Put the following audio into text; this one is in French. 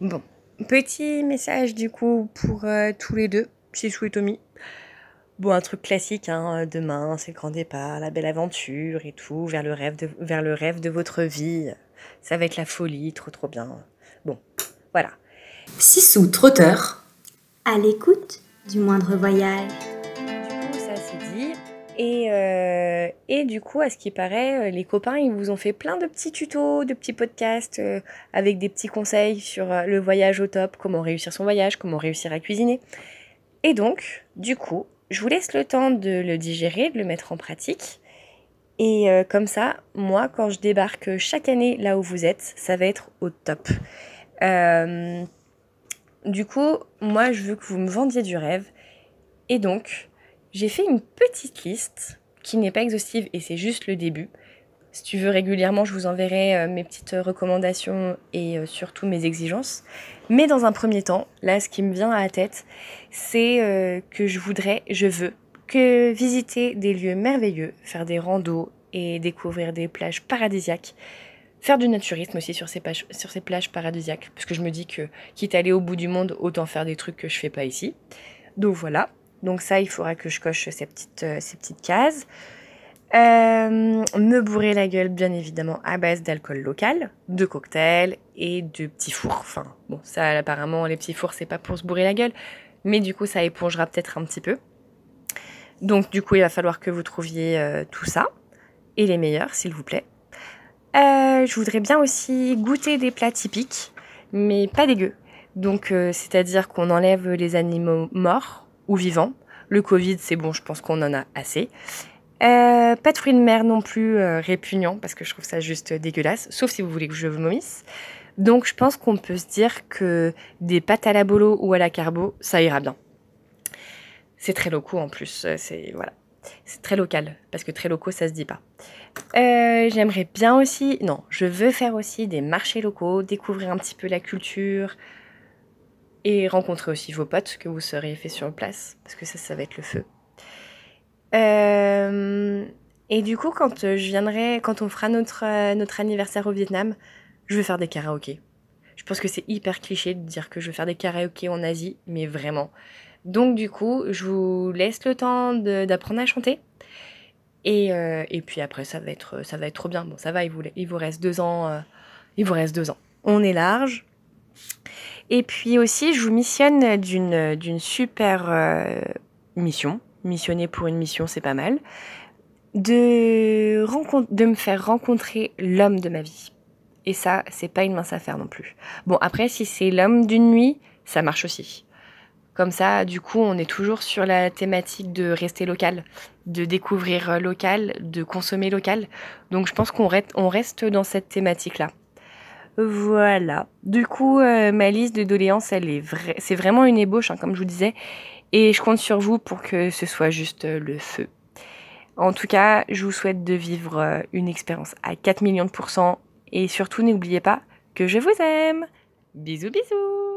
Bon, petit message du coup pour euh, tous les deux, Chissou et Tommy. Bon, un truc classique, hein, demain, c'est le grand départ, la belle aventure et tout, vers le rêve de, vers le rêve de votre vie. Ça va être la folie, trop trop bien. Bon, voilà. Sissou trotteur, à l'écoute du moindre voyage. Du coup, ça c'est dit. Et, euh, et du coup, à ce qui paraît, euh, les copains, ils vous ont fait plein de petits tutos, de petits podcasts euh, avec des petits conseils sur euh, le voyage au top, comment réussir son voyage, comment réussir à cuisiner. Et donc, du coup, je vous laisse le temps de le digérer, de le mettre en pratique. Et comme ça, moi, quand je débarque chaque année là où vous êtes, ça va être au top. Du coup, moi, je veux que vous me vendiez du rêve. Et donc, j'ai fait une petite liste qui n'est pas exhaustive et c'est juste le début. Si tu veux régulièrement, je vous enverrai euh, mes petites recommandations et euh, surtout mes exigences. Mais dans un premier temps, là, ce qui me vient à la tête, c'est euh, que je voudrais, je veux, que visiter des lieux merveilleux, faire des randos et découvrir des plages paradisiaques. Faire du naturisme aussi sur ces, pages, sur ces plages paradisiaques, parce que je me dis que, quitte à aller au bout du monde, autant faire des trucs que je fais pas ici. Donc voilà. Donc ça, il faudra que je coche ces petites, euh, cases. Euh, me bourrer la gueule, bien évidemment, à base d'alcool local, de cocktails et de petits fours. Enfin, bon, ça, apparemment, les petits fours, c'est pas pour se bourrer la gueule, mais du coup, ça épongera peut-être un petit peu. Donc, du coup, il va falloir que vous trouviez euh, tout ça, et les meilleurs, s'il vous plaît. Je voudrais bien aussi goûter des plats typiques, mais pas dégueux. Donc, c'est-à-dire qu'on enlève les animaux morts ou vivants. Le Covid, c'est bon, je pense qu'on en a assez. Euh, pas de fruits de mer non plus euh, répugnants, parce que je trouve ça juste dégueulasse, sauf si vous voulez que je vomisse. Donc, je pense qu'on peut se dire que des pâtes à la bolo ou à la carbo, ça ira bien. C'est très locaux en plus, euh, c'est voilà. C'est très local, parce que très locaux, ça se dit pas. Euh, J'aimerais bien aussi, non, je veux faire aussi des marchés locaux, découvrir un petit peu la culture et rencontrer aussi vos potes que vous serez fait sur place, parce que ça, ça va être le feu. Euh, et du coup, quand je viendrai, quand on fera notre, euh, notre anniversaire au Vietnam, je vais faire des karaokés. Je pense que c'est hyper cliché de dire que je vais faire des karaokés en Asie, mais vraiment. Donc du coup, je vous laisse le temps d'apprendre à chanter. Et, euh, et puis après, ça va être, ça va être trop bien. Bon, ça va, il vous, il vous reste deux ans. il vous reste deux ans. On est large. Et puis aussi, je vous missionne d'une d'une super euh, mission. Missionner pour une mission, c'est pas mal. De, de me faire rencontrer l'homme de ma vie. Et ça, c'est pas une mince affaire non plus. Bon, après, si c'est l'homme d'une nuit, ça marche aussi. Comme ça, du coup, on est toujours sur la thématique de rester local, de découvrir euh, local, de consommer local. Donc, je pense qu'on reste, on reste dans cette thématique-là. Voilà. Du coup, euh, ma liste de doléances, elle est c'est vraiment une ébauche, hein, comme je vous disais. Et je compte sur vous pour que ce soit juste euh, le feu. En tout cas, je vous souhaite de vivre euh, une expérience à 4 millions de pourcents. Et surtout, n'oubliez pas que je vous aime. Bisous, bisous